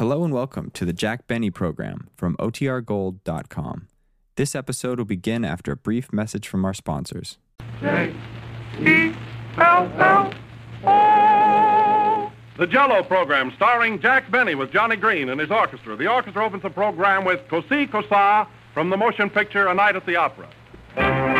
Hello and welcome to the Jack Benny program from OTRGold.com. This episode will begin after a brief message from our sponsors. J E L L O. The Jello program starring Jack Benny with Johnny Green and his orchestra. The orchestra opens the program with Cosi Cosa from the motion picture A Night at the Opera.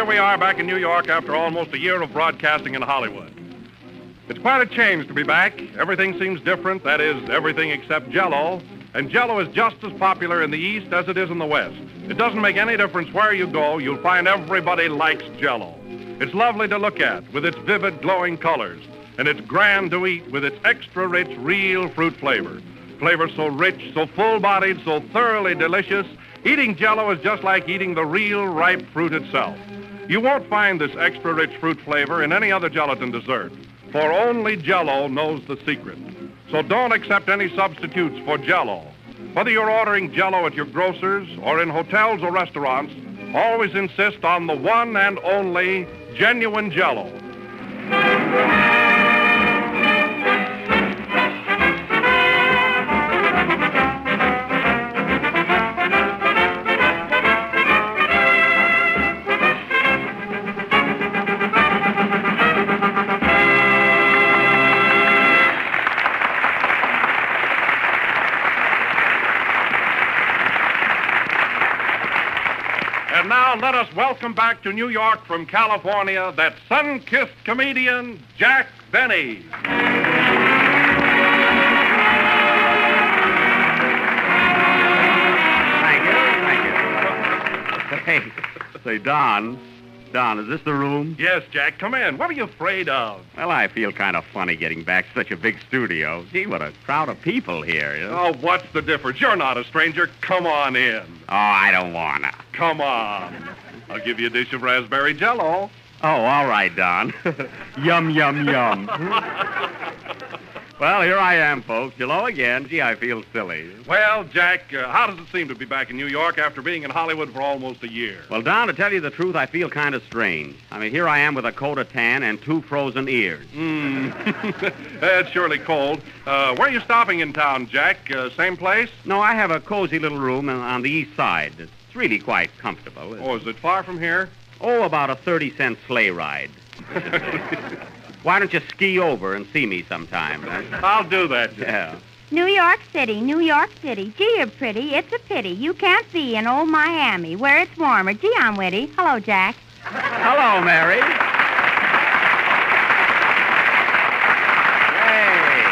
Here we are back in New York after almost a year of broadcasting in Hollywood. It's quite a change to be back. Everything seems different, that is, everything except Jello. And Jello is just as popular in the East as it is in the West. It doesn't make any difference where you go, you'll find everybody likes Jello. It's lovely to look at with its vivid, glowing colors, and it's grand to eat with its extra rich, real fruit flavor. Flavor so rich, so full bodied, so thoroughly delicious, eating Jello is just like eating the real, ripe fruit itself. You won't find this extra rich fruit flavor in any other gelatin dessert, for only Jello knows the secret. So don't accept any substitutes for Jello. Whether you're ordering Jello at your grocer's or in hotels or restaurants, always insist on the one and only genuine Jello. Welcome back to New York from California that sun-kissed comedian, Jack Benny. Thank you. Thank you. Hey, say, Don. Don, is this the room? Yes, Jack, come in. What are you afraid of? Well, I feel kind of funny getting back to such a big studio. Gee, what a crowd of people here. You know? Oh, what's the difference? You're not a stranger. Come on in. Oh, I don't wanna. Come on. I'll give you a dish of raspberry jello. Oh, all right, Don. yum, yum, yum. well, here I am, folks. Hello again. Gee, I feel silly. Well, Jack, uh, how does it seem to be back in New York after being in Hollywood for almost a year? Well, Don, to tell you the truth, I feel kind of strange. I mean, here I am with a coat of tan and two frozen ears. Hmm. it's surely cold. Uh, where are you stopping in town, Jack? Uh, same place? No, I have a cozy little room on the east side. It's really quite comfortable. Oh, is it far from here? Oh, about a 30 cent sleigh ride. Why don't you ski over and see me sometime? I'll do that, Jack. Yeah. New York City, New York City. Gee, you're pretty. It's a pity. You can't be in old Miami, where it's warmer. Gee, I'm witty. Hello, Jack. Hello, Mary. Hey.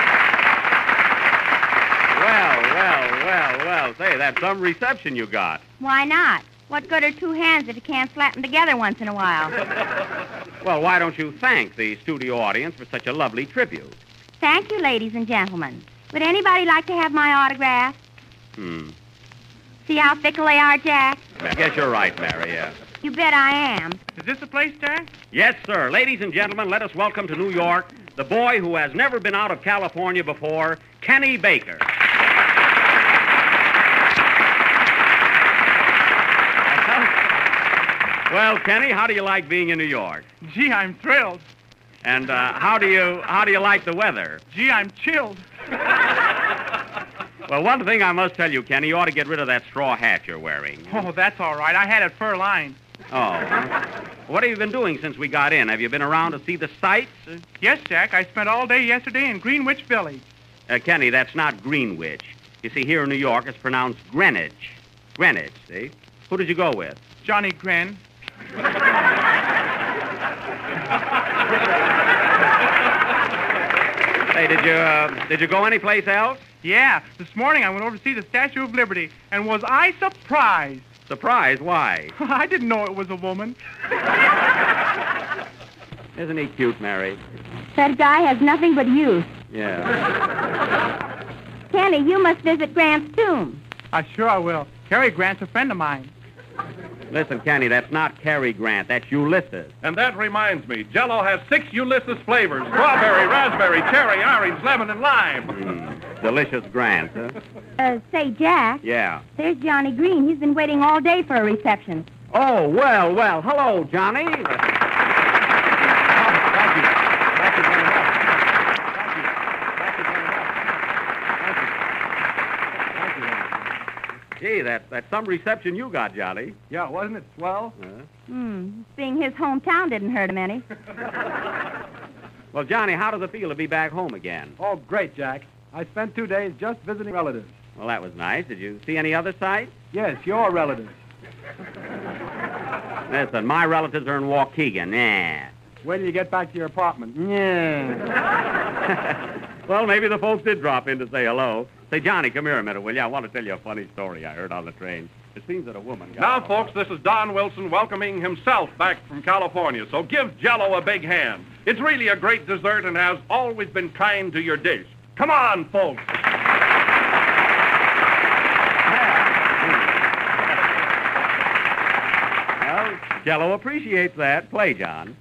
Well, well, well, well. Say, that's some reception you got. Why not? What good are two hands if you can't slap 'em together once in a while? Well, why don't you thank the studio audience for such a lovely tribute? Thank you, ladies and gentlemen. Would anybody like to have my autograph? Hmm. See how fickle they are, Jack? I guess you're right, Mary, yeah. You bet I am. Is this the place, Jack? Yes, sir. Ladies and gentlemen, let us welcome to New York the boy who has never been out of California before, Kenny Baker. Well, Kenny, how do you like being in New York? Gee, I'm thrilled. And uh, how do you how do you like the weather? Gee, I'm chilled. Well, one thing I must tell you, Kenny, you ought to get rid of that straw hat you're wearing. Oh, that's all right. I had it fur lined. Oh. What have you been doing since we got in? Have you been around to see the sights? Yes, Jack. I spent all day yesterday in Greenwich Village. Uh, Kenny, that's not Greenwich. You see, here in New York, it's pronounced Greenwich. Greenwich, see? Who did you go with? Johnny Grin. Hey, did you uh, did you go anyplace else? Yeah, this morning I went over to see the Statue of Liberty, and was I surprised? Surprised? why? I didn't know it was a woman. Isn't he cute, Mary? That guy has nothing but youth. Yeah. Kenny, you must visit Grant's tomb. I sure I will. Cary Grant's a friend of mine. Listen, Kenny, that's not Cary Grant. That's Ulysses. And that reminds me, Jello has six Ulysses flavors: strawberry, raspberry, cherry, orange, lemon, and lime. Mm, delicious Grant, huh? Uh, say, Jack, Yeah. there's Johnny Green. He's been waiting all day for a reception. Oh, well, well. Hello, Johnny. Oh, thank you. Thank you very much. Thank you. Thank you very much. Thank you. Thank you very much. Gee, that, that's some reception you got, Johnny. Yeah, wasn't it swell? Huh? Hmm, seeing his hometown didn't hurt him any. Well, Johnny, how does it feel to be back home again? Oh, great, Jack. I spent two days just visiting relatives. Well, that was nice. Did you see any other sights? Yes, your relatives. Listen, my relatives are in Waukegan. Nah. When do you get back to your apartment? Yeah. well, maybe the folks did drop in to say hello. Say, Johnny, come here a minute, will you? I want to tell you a funny story I heard on the train. It seems that a woman got Now, folks, this is Don Wilson welcoming himself back from California. So give Jello a big hand. It's really a great dessert and has always been kind to your dish. Come on, folks. Well, Jello appreciates that. Play, John.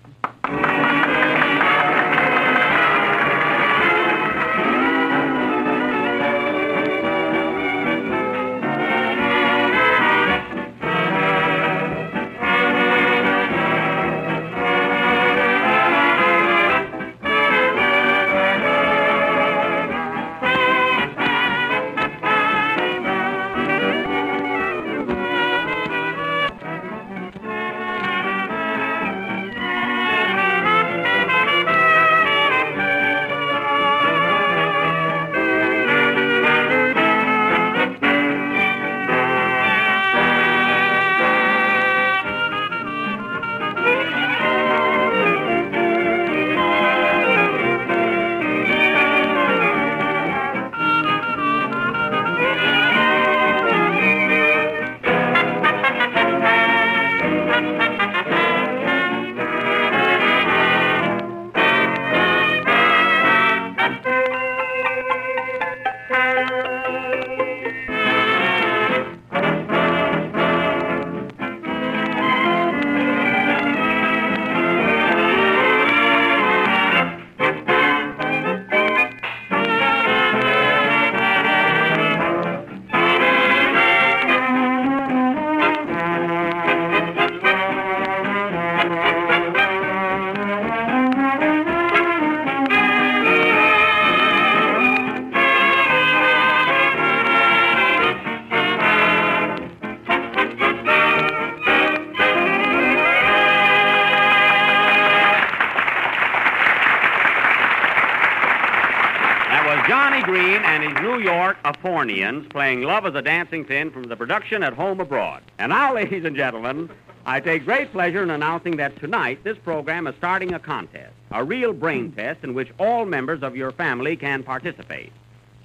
Was Johnny Green and his New York Afornians playing Love as a Dancing Thing from the production at Home Abroad. And now, ladies and gentlemen, I take great pleasure in announcing that tonight this program is starting a contest, a real brain test in which all members of your family can participate.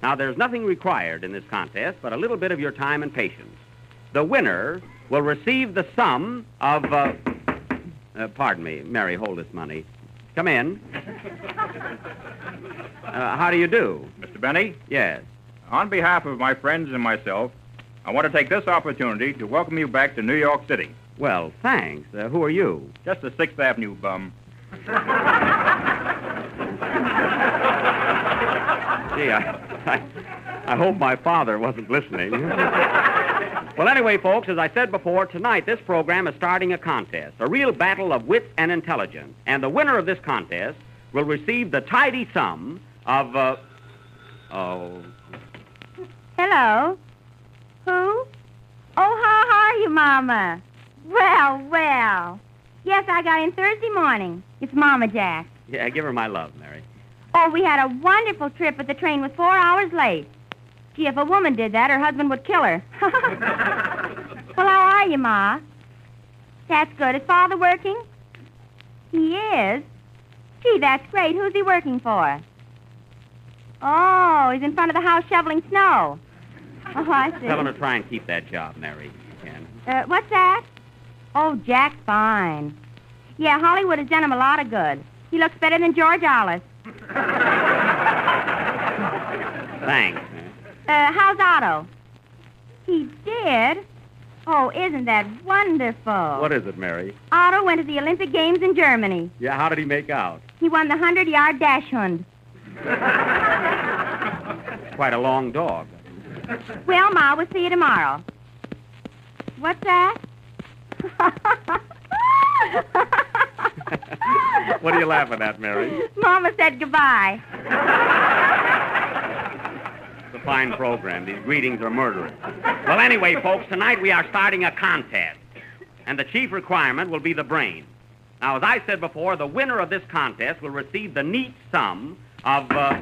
Now, there's nothing required in this contest but a little bit of your time and patience. The winner will receive the sum of. Uh, uh, pardon me, Mary, hold this money. Come in. Uh, how do you do? Mr. Benny, Yes. on behalf of my friends and myself, I want to take this opportunity to welcome you back to New York City. Well, thanks. Uh, who are you? Just a Sixth Avenue bum. Gee, I, I, I hope my father wasn't listening. well, anyway, folks, as I said before, tonight this program is starting a contest, a real battle of wits and intelligence. And the winner of this contest will receive the tidy sum of, uh, oh, Hello? Who? Oh, how are you, Mama? Well, well. Yes, I got in Thursday morning. It's Mama Jack. yeah, give her my love, Mary. Oh, we had a wonderful trip, but the train was four hours late. Gee, if a woman did that, her husband would kill her. well, how are you, Ma? That's good. Is Father working? He is? Gee, that's great. Who's he working for? Oh, he's in front of the house shoveling snow. Oh, I see. Tell him to try and keep that job, Mary. if you can. Uh, what's that? Oh, Jack's fine. Yeah, Hollywood has done him a lot of good. He looks better than George Arliss. Thanks. Uh, how's Otto? He did? Oh, isn't that wonderful? What is it, Mary? Otto went to the Olympic Games in Germany. Yeah, how did he make out? He won the 100 yard dash hunt. Quite a long dog. Well, Ma, we'll see you tomorrow. What's that? What are you laughing at, Mary? Mama said goodbye. It's a fine program. These greetings are murderous. Well, anyway, folks, tonight we are starting a contest. And the chief requirement will be the brain. Now, as I said before, the winner of this contest will receive the neat sum of, uh,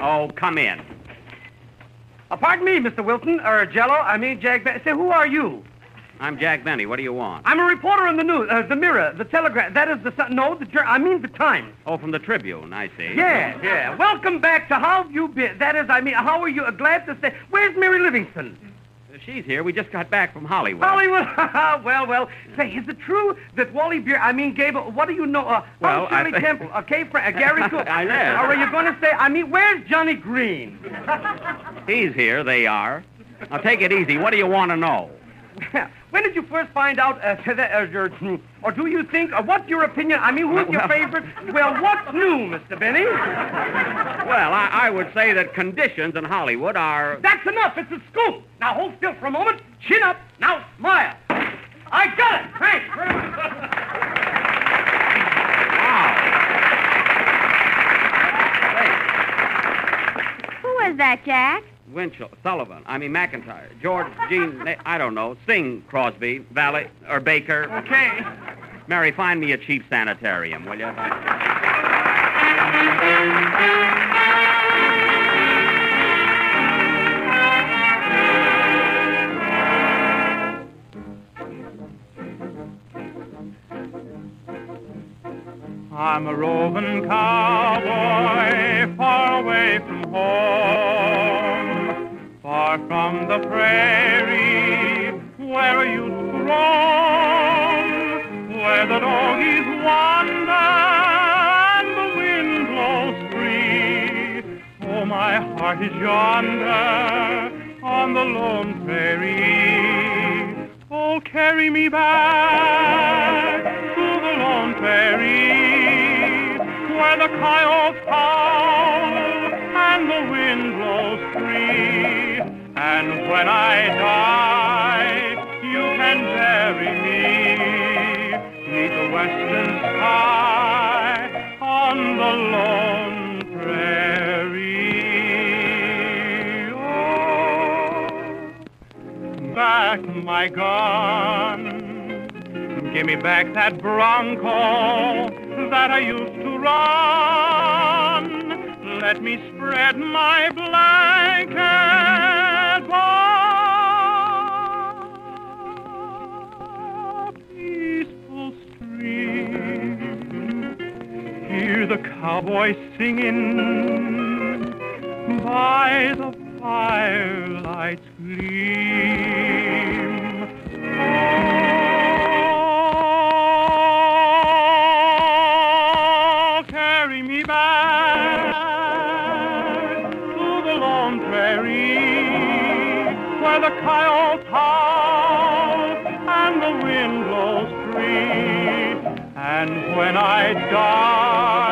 oh, come in. Uh, pardon me, Mr. Wilton, or Jello. I mean, Jack. Say, who are you? I'm Jack Benny. What do you want? I'm a reporter in the news, uh, the Mirror, the Telegraph. That is the Sun- no, the I mean the Times. Oh, from the Tribune, I see. Yeah, yeah. Welcome back to How Have You Been? That is, I mean, how are you? Uh, glad to say. Where's Mary Livingstone? She's here. We just got back from Hollywood. Hollywood. well, well. Say, is it true that Wally Beer? I mean, Gable. What do you know? Uh, Well, oh, Shirley I Temple. Okay, Kay Frank. Uh, Gary Cook. I know. Or are you going to say? I mean, where's Johnny Green? He's here. They are. Now, take it easy. What do you want to know? when did you first find out uh, that, uh, your, or do you think, or what's your opinion? I mean, who's your favorite? Well, what's new, Mr. Benny? Well, I, I would say that conditions in Hollywood are. That's enough. It's a scoop. Now hold still for a moment. Chin up. Now smile. I got it. Thanks very much. Wow. Who is that, Jack? Winchell, Sullivan, I mean McIntyre, George, Gene, I don't know, Sting, Crosby, Vallee, or Baker. Okay. Mary, find me a cheap sanitarium, will you? I'm a roving cowboy, far away from home, far from the prairie where I used to roam, where the doggies wander and the wind blows free. Oh, my heart is yonder on the lone prairie. Oh, carry me back to the lone prairie where the coyotes howl And when I die, you can bury me neath the western sky on the lone prairie. Oh, back my gun. Give me back that bronco that I used to run. Let me spread my blanket cowboy singing by the firelight's gleam. Oh, carry me back to the lone prairie where the coyotes howl and the wind blows free. And when I die,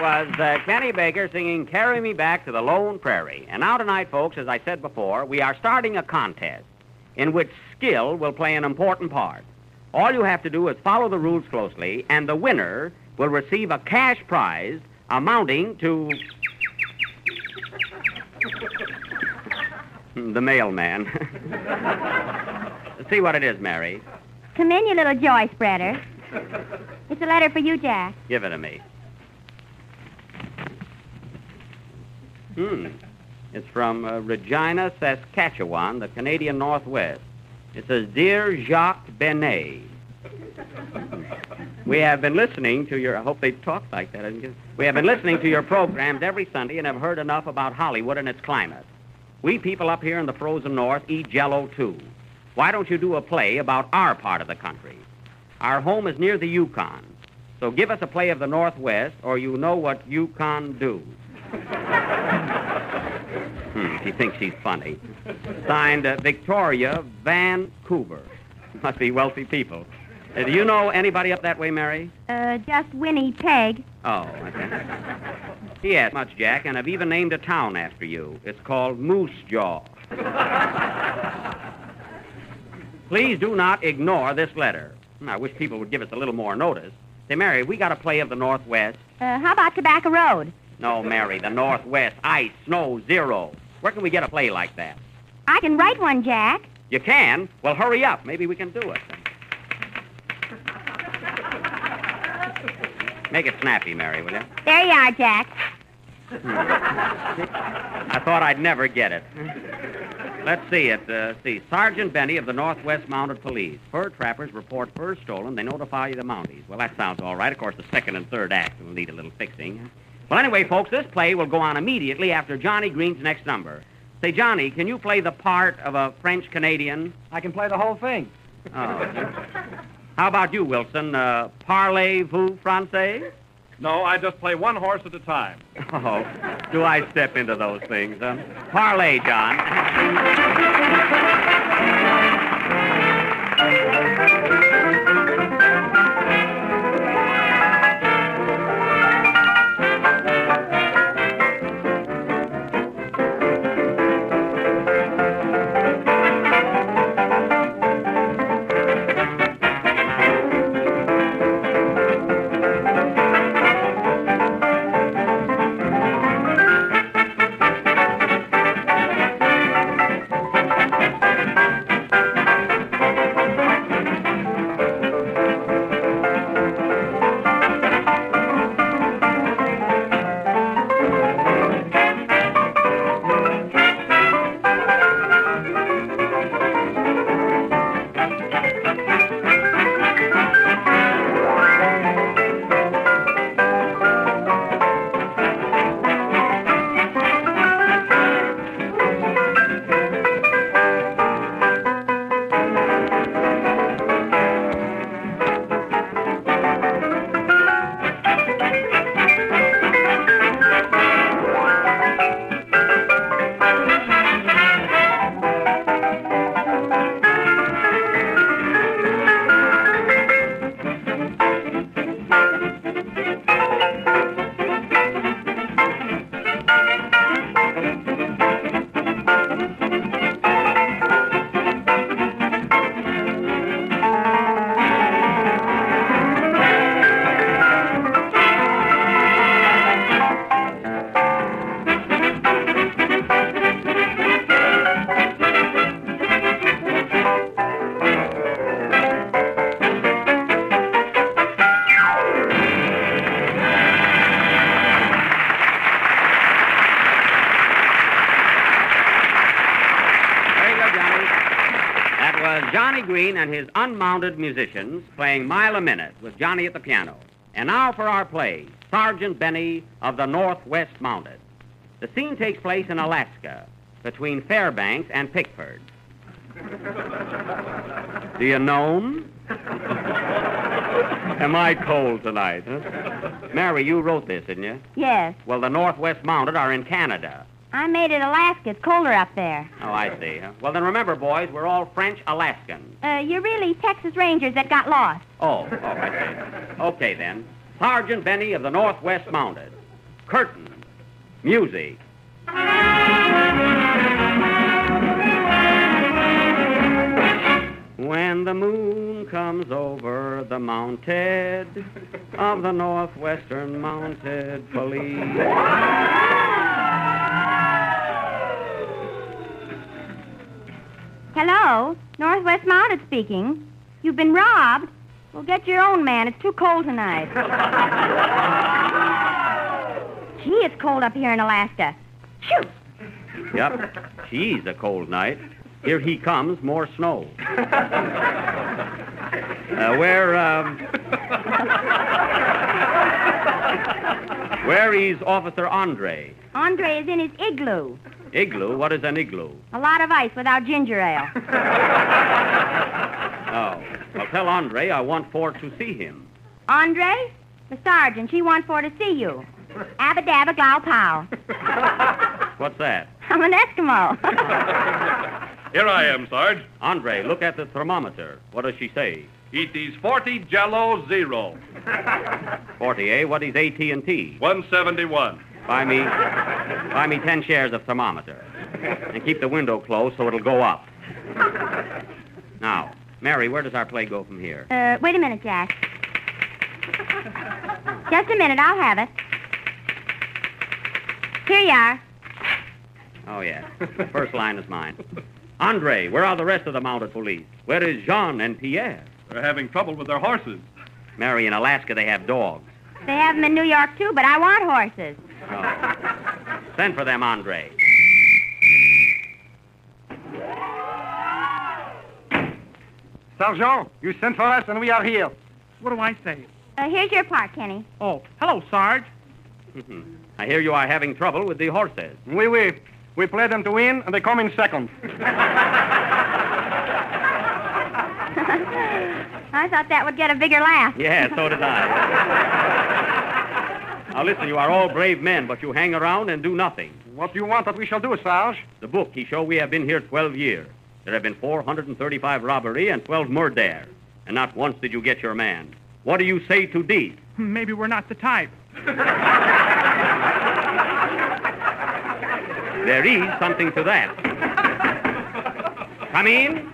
That was uh, Kenny Baker singing Carry Me Back to the Lone Prairie. And now tonight, folks, as I said before, we are starting a contest in which skill will play an important part. All you have to do is follow the rules closely, and the winner will receive a cash prize amounting to The mailman. See what it is, Mary. Come in, you little joy spreader. It's a letter for you, Jack. Give it to me. Hmm. It's from uh, Regina, Saskatchewan, the Canadian Northwest. It says, Dear Jacques Benet, we have been listening to your. I hope they talk like that. We have been listening to your programs every Sunday and have heard enough about Hollywood and its climate. We people up here in the frozen north eat jello too. Why don't you do a play about our part of the country? Our home is near the Yukon. So give us a play of the Northwest, or you know what Yukon do. Hmm, she thinks she's funny. Signed uh, Victoria Vancouver. Must be wealthy people. Uh, do you know anybody up that way, Mary? Uh, just Winnie Peg. Oh, okay. Yes, much, Jack, and I've even named a town after you. It's called Moose Jaw. Please do not ignore this letter. I wish people would give us a little more notice. Say, Mary, we got a play of the Northwest. Uh, how about Tobacco Road? No, Mary, the Northwest. Ice, snow, zero. Where can we get a play like that? I can write one, Jack. You can? Well, hurry up. Maybe we can do it. Make it snappy, Mary, will you? There you are, Jack. I thought I'd never get it. Let's see it. Uh, see, Sergeant Benny of the Northwest Mounted Police. Fur trappers report fur stolen. They notify you the Mounties. Well, that sounds all right. Of course, the second and third act will need a little fixing. Well, anyway, folks, this play will go on immediately after Johnny Green's next number. Say, Johnny, can you play the part of a French Canadian? I can play the whole thing. Oh. How about you, Wilson? Uh, Parlez-vous français? No, I just play one horse at a time. Oh, do I step into those things? Huh? Parlay, John. and his unmounted musicians playing Mile a Minute with Johnny at the piano. And now for our play, Sergeant Benny of the Northwest Mounted. The scene takes place in Alaska between Fairbanks and Pickford. Do you know 'em? Am I cold tonight? Huh? Mary, you wrote this, didn't you? Yes. Well, the Northwest Mounted are in Canada. I made it Alaska. It's colder up there. Oh, I see. Well, then remember, boys, we're all French Alaskans. Uh, you're really Texas Rangers that got lost. Oh, oh, I see. Okay, then. Sergeant Benny of the Northwest Mounted. Curtain. Music. When the moon comes over the mounted of the Northwestern Mounted Police. Hello, Northwest Mounted speaking. You've been robbed. Well, get your own man. It's too cold tonight. Gee, it's cold up here in Alaska. Shoo! Yep. Geez, a cold night. Here he comes, more snow. Uh, where, um... Where is Officer Andre? Andre is in his igloo. Igloo? What is an igloo? A lot of ice without ginger ale. Oh. Well, tell Andre I want for to see him. Andre? The sergeant. She wants for to see you. Abba dabba glow pow. What's that? I'm an Eskimo. Here I am, Sarge. Andre, look at the thermometer. What does she say? It is 40 Jello Zero. 40, eh? What is AT&T? 171. Buy me, buy me 10 shares of thermometer. And keep the window closed so it'll go up. Now, Mary, where does our play go from here? uh, wait a minute, Jack. Just a minute. I'll have it. Here you are. Oh, yeah. First line is mine. Andre, where are the rest of the mounted police? Where is Jean and Pierre? They're having trouble with their horses. Mary, in Alaska, they have dogs. They have them in New York, too, but I want horses. Oh. Send for them, Andre. Sergeant, you sent for us and we are here. What do I say? Uh, here's your part, Kenny. Oh, hello, Sarge. I hear you are having trouble with the horses. Oui, oui. We play them to win and they come in second. I thought that would get a bigger laugh. Yeah, so did I. now listen, you are all brave men, but you hang around and do nothing. What do you want that we shall do, Sarge? The book, he show we have been here 12 years. There have been 435 robbery and 12 murder. And not once did you get your man. What do you say to these? Maybe we're not the type. There is something to that. Come in?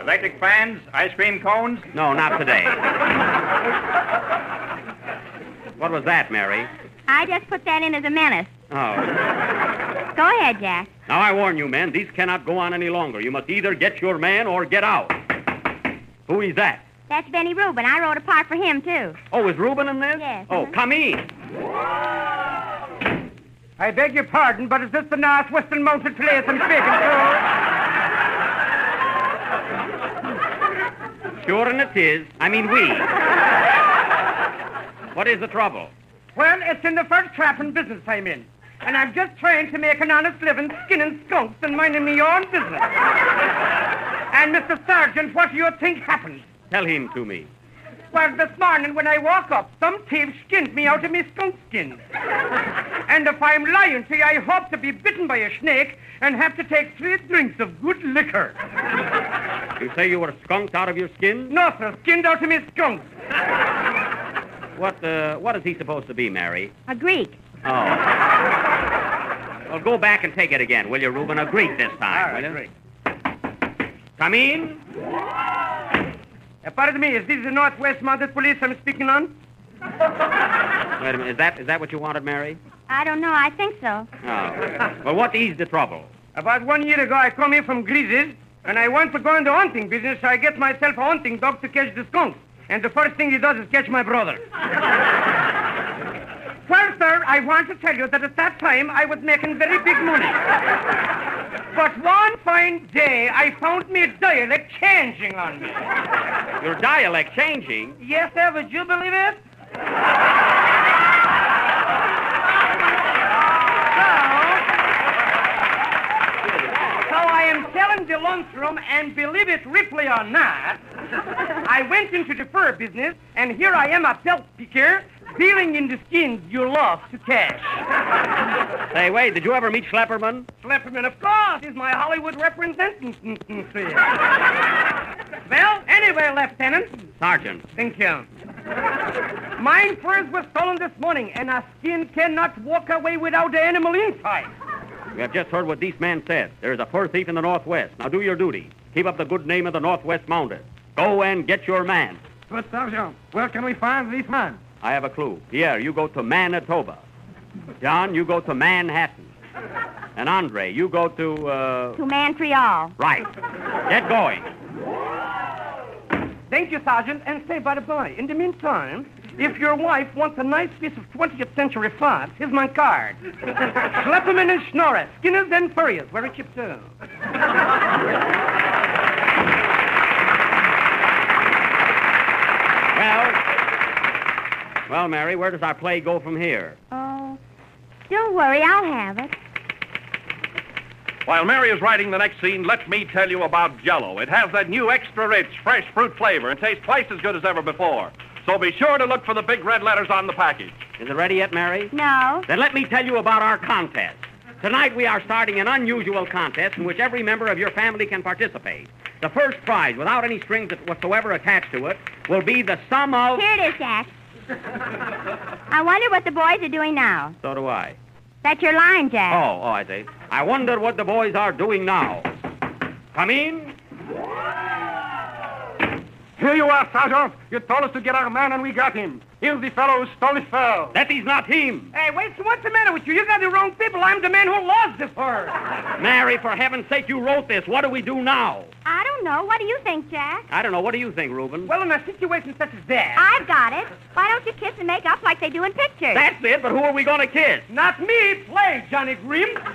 Electric fans, ice cream cones. No, not today. What was that, Mary? I just put that in as a menace. Oh. Go ahead, Jack. Now I warn you, men, these cannot go on any longer. You must either get your man or get out. Who is that? That's Benny Rubin. I wrote a part for him, too. Oh, is Rubin in this? Yes, Oh, uh-huh. come in. I beg your pardon, but is this the Northwestern Mounted Police I'm speaking to? Sure and it is. I mean we. What is the trouble? Well, it's in the first trap trapping business I'm in. And I'm just trying to make an honest living skinning skunks and minding me own business. and, Mr. Sergeant, what do you think happened? Tell him to me. Well, this morning when I woke up, some thief skinned me out of my skunk skin. and if I'm lying to you, I hope to be bitten by a snake and have to take three drinks of good liquor. You say you were skunked out of your skin? No, sir, skinned out of my skunk. What, uh, what is he supposed to be, Mary? A Greek. Oh. Well, go back and take it again, will you, Rubin? A Greek this time, All right, will you? Greek. Come in. Uh, pardon me, is this the Northwest Mounted Police I'm speaking on? Wait a minute. Is that, is that what you wanted, Mary? I don't know. I think so. Oh. Well, what is the trouble? About one year ago, I come here from Greases, and I want to go into hunting business, so I get myself a hunting dog to catch the skunks. And the first thing he does is catch my brother. well, sir, I want to tell you that at that time I was making very big money. but one fine day, I found me dialect changing on me. Your dialect changing? Yes, sir, would you believe it? So, so I am selling the lunchroom, and believe it, Ripley or not, I went into the fur business, and here I am a belt picker, dealing in the skins you love to cash. Say, wait, did you ever meet Schlepperman? Schlepperman, of course, is my Hollywood representative. well, anyway, Lieutenant, Sergeant. Thank you. Mine furs was stolen this morning, and a skin cannot walk away without the animal inside. We have just heard what these men said. There is a fur thief in the Northwest. Now do your duty. Keep up the good name of the Northwest Mounted. Go and get your man. But, Sergeant, where can we find this man? I have a clue. Pierre, you go to Manitoba. John, you go to Manhattan. And Andre, you go to, uh... To Montreal. Right. Get going. Thank you, Sergeant. And say, by the by, in the meantime, if your wife wants a nice piece of 20th century fox, here's my card. Schlepperman and Schnorrer, Skinners and Furriers, where it chips to. Well, well, Mary, where does our play go from here? Oh, don't worry, I'll have it. While Mary is writing the next scene, let me tell you about Jello. It has that new extra rich, fresh fruit flavor and tastes twice as good as ever before. So be sure to look for the big red letters on the package. Is it ready yet, Mary? No. Then let me tell you about our contest. Tonight we are starting an unusual contest in which every member of your family can participate. The first prize, without any strings whatsoever attached to it, will be the sum of. Here it is, Jack. I wonder what the boys are doing now. So do I. That's your line, Jack. Oh, oh, I see. I wonder what the boys are doing now. Come in. Here you are, Sergeant. You told us to get our man, and we got him. Here's the fellow who stole his fur. That is not him. Hey, wait, so what's the matter with you? You got the wrong people. I'm the man who lost this fur. Mary, for heaven's sake, you wrote this. What do we do now? I don't know. What do you think, Jack? I don't know. What do you think, Rubin? Well, in a situation such as that. I've got it. Why don't you kiss and make up like they do in pictures? That's it, but who are we going to kiss? Not me. Play, Johnny Grimm.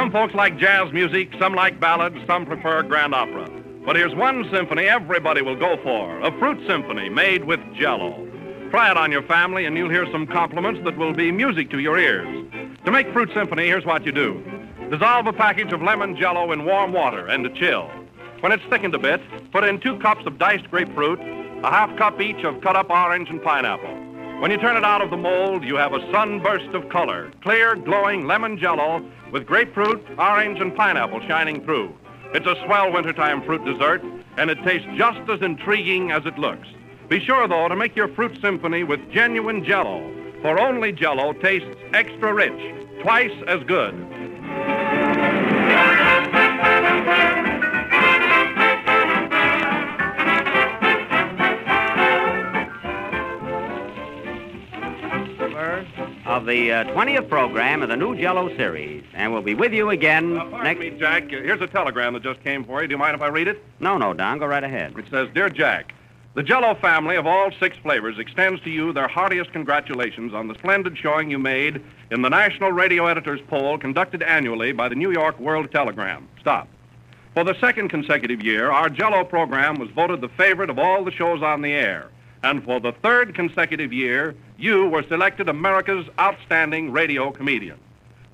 Some folks like jazz music, some like ballads, some prefer grand opera. But here's one symphony everybody will go for a fruit symphony made with jello. Try it on your family, and you'll hear some compliments that will be music to your ears. To make Fruit Symphony, here's what you do dissolve a package of lemon jello in warm water and to chill. When it's thickened a bit, put in two cups of diced grapefruit, a half cup each of cut up orange and pineapple. When you turn it out of the mold, you have a sunburst of color, clear, glowing lemon jello with grapefruit, orange, and pineapple shining through. It's a swell wintertime fruit dessert, and it tastes just as intriguing as it looks. Be sure, though, to make your fruit symphony with genuine jello, for only jello tastes extra rich, twice as good. The uh, 20th program of the new Jello series, and we'll be with you again Uh, next. me, Jack. Uh, Here's a telegram that just came for you. Do you mind if I read it? No, no, Don, go right ahead. It says, Dear Jack, the Jello family of all six flavors extends to you their heartiest congratulations on the splendid showing you made in the National Radio Editors Poll conducted annually by the New York World Telegram. Stop. For the second consecutive year, our Jello program was voted the favorite of all the shows on the air. And for the third consecutive year, you were selected America's outstanding radio comedian.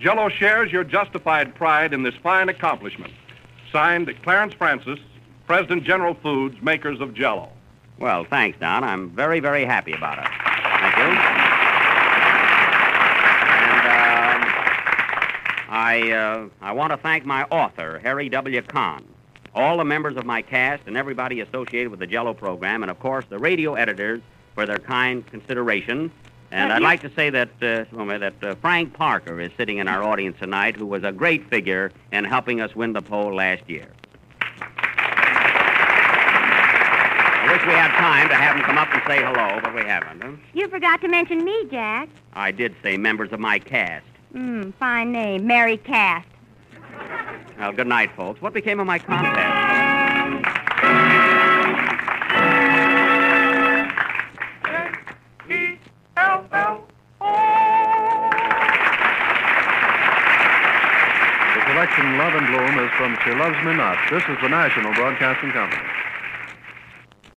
Jello shares your justified pride in this fine accomplishment. Signed, Clarence Francis, President General Foods, makers of Jello. Well, thanks, Don. I'm very, very happy about it. Thank you. And um, I, uh, I want to thank my author, Harry W. Conn, all the members of my cast, and everybody associated with the Jello program, and of course the radio editors for their kind consideration. And I'd like to say that uh, that uh, Frank Parker is sitting in our audience tonight, who was a great figure in helping us win the poll last year. I wish we had time to have him come up and say hello, but we haven't. Huh? You forgot to mention me, Jack. I did say members of my cast. Hmm, fine name. Mary Cast. Well, good night, folks. What became of my contest? Love and Bloom is from She Loves Me Not. This is the National Broadcasting Company.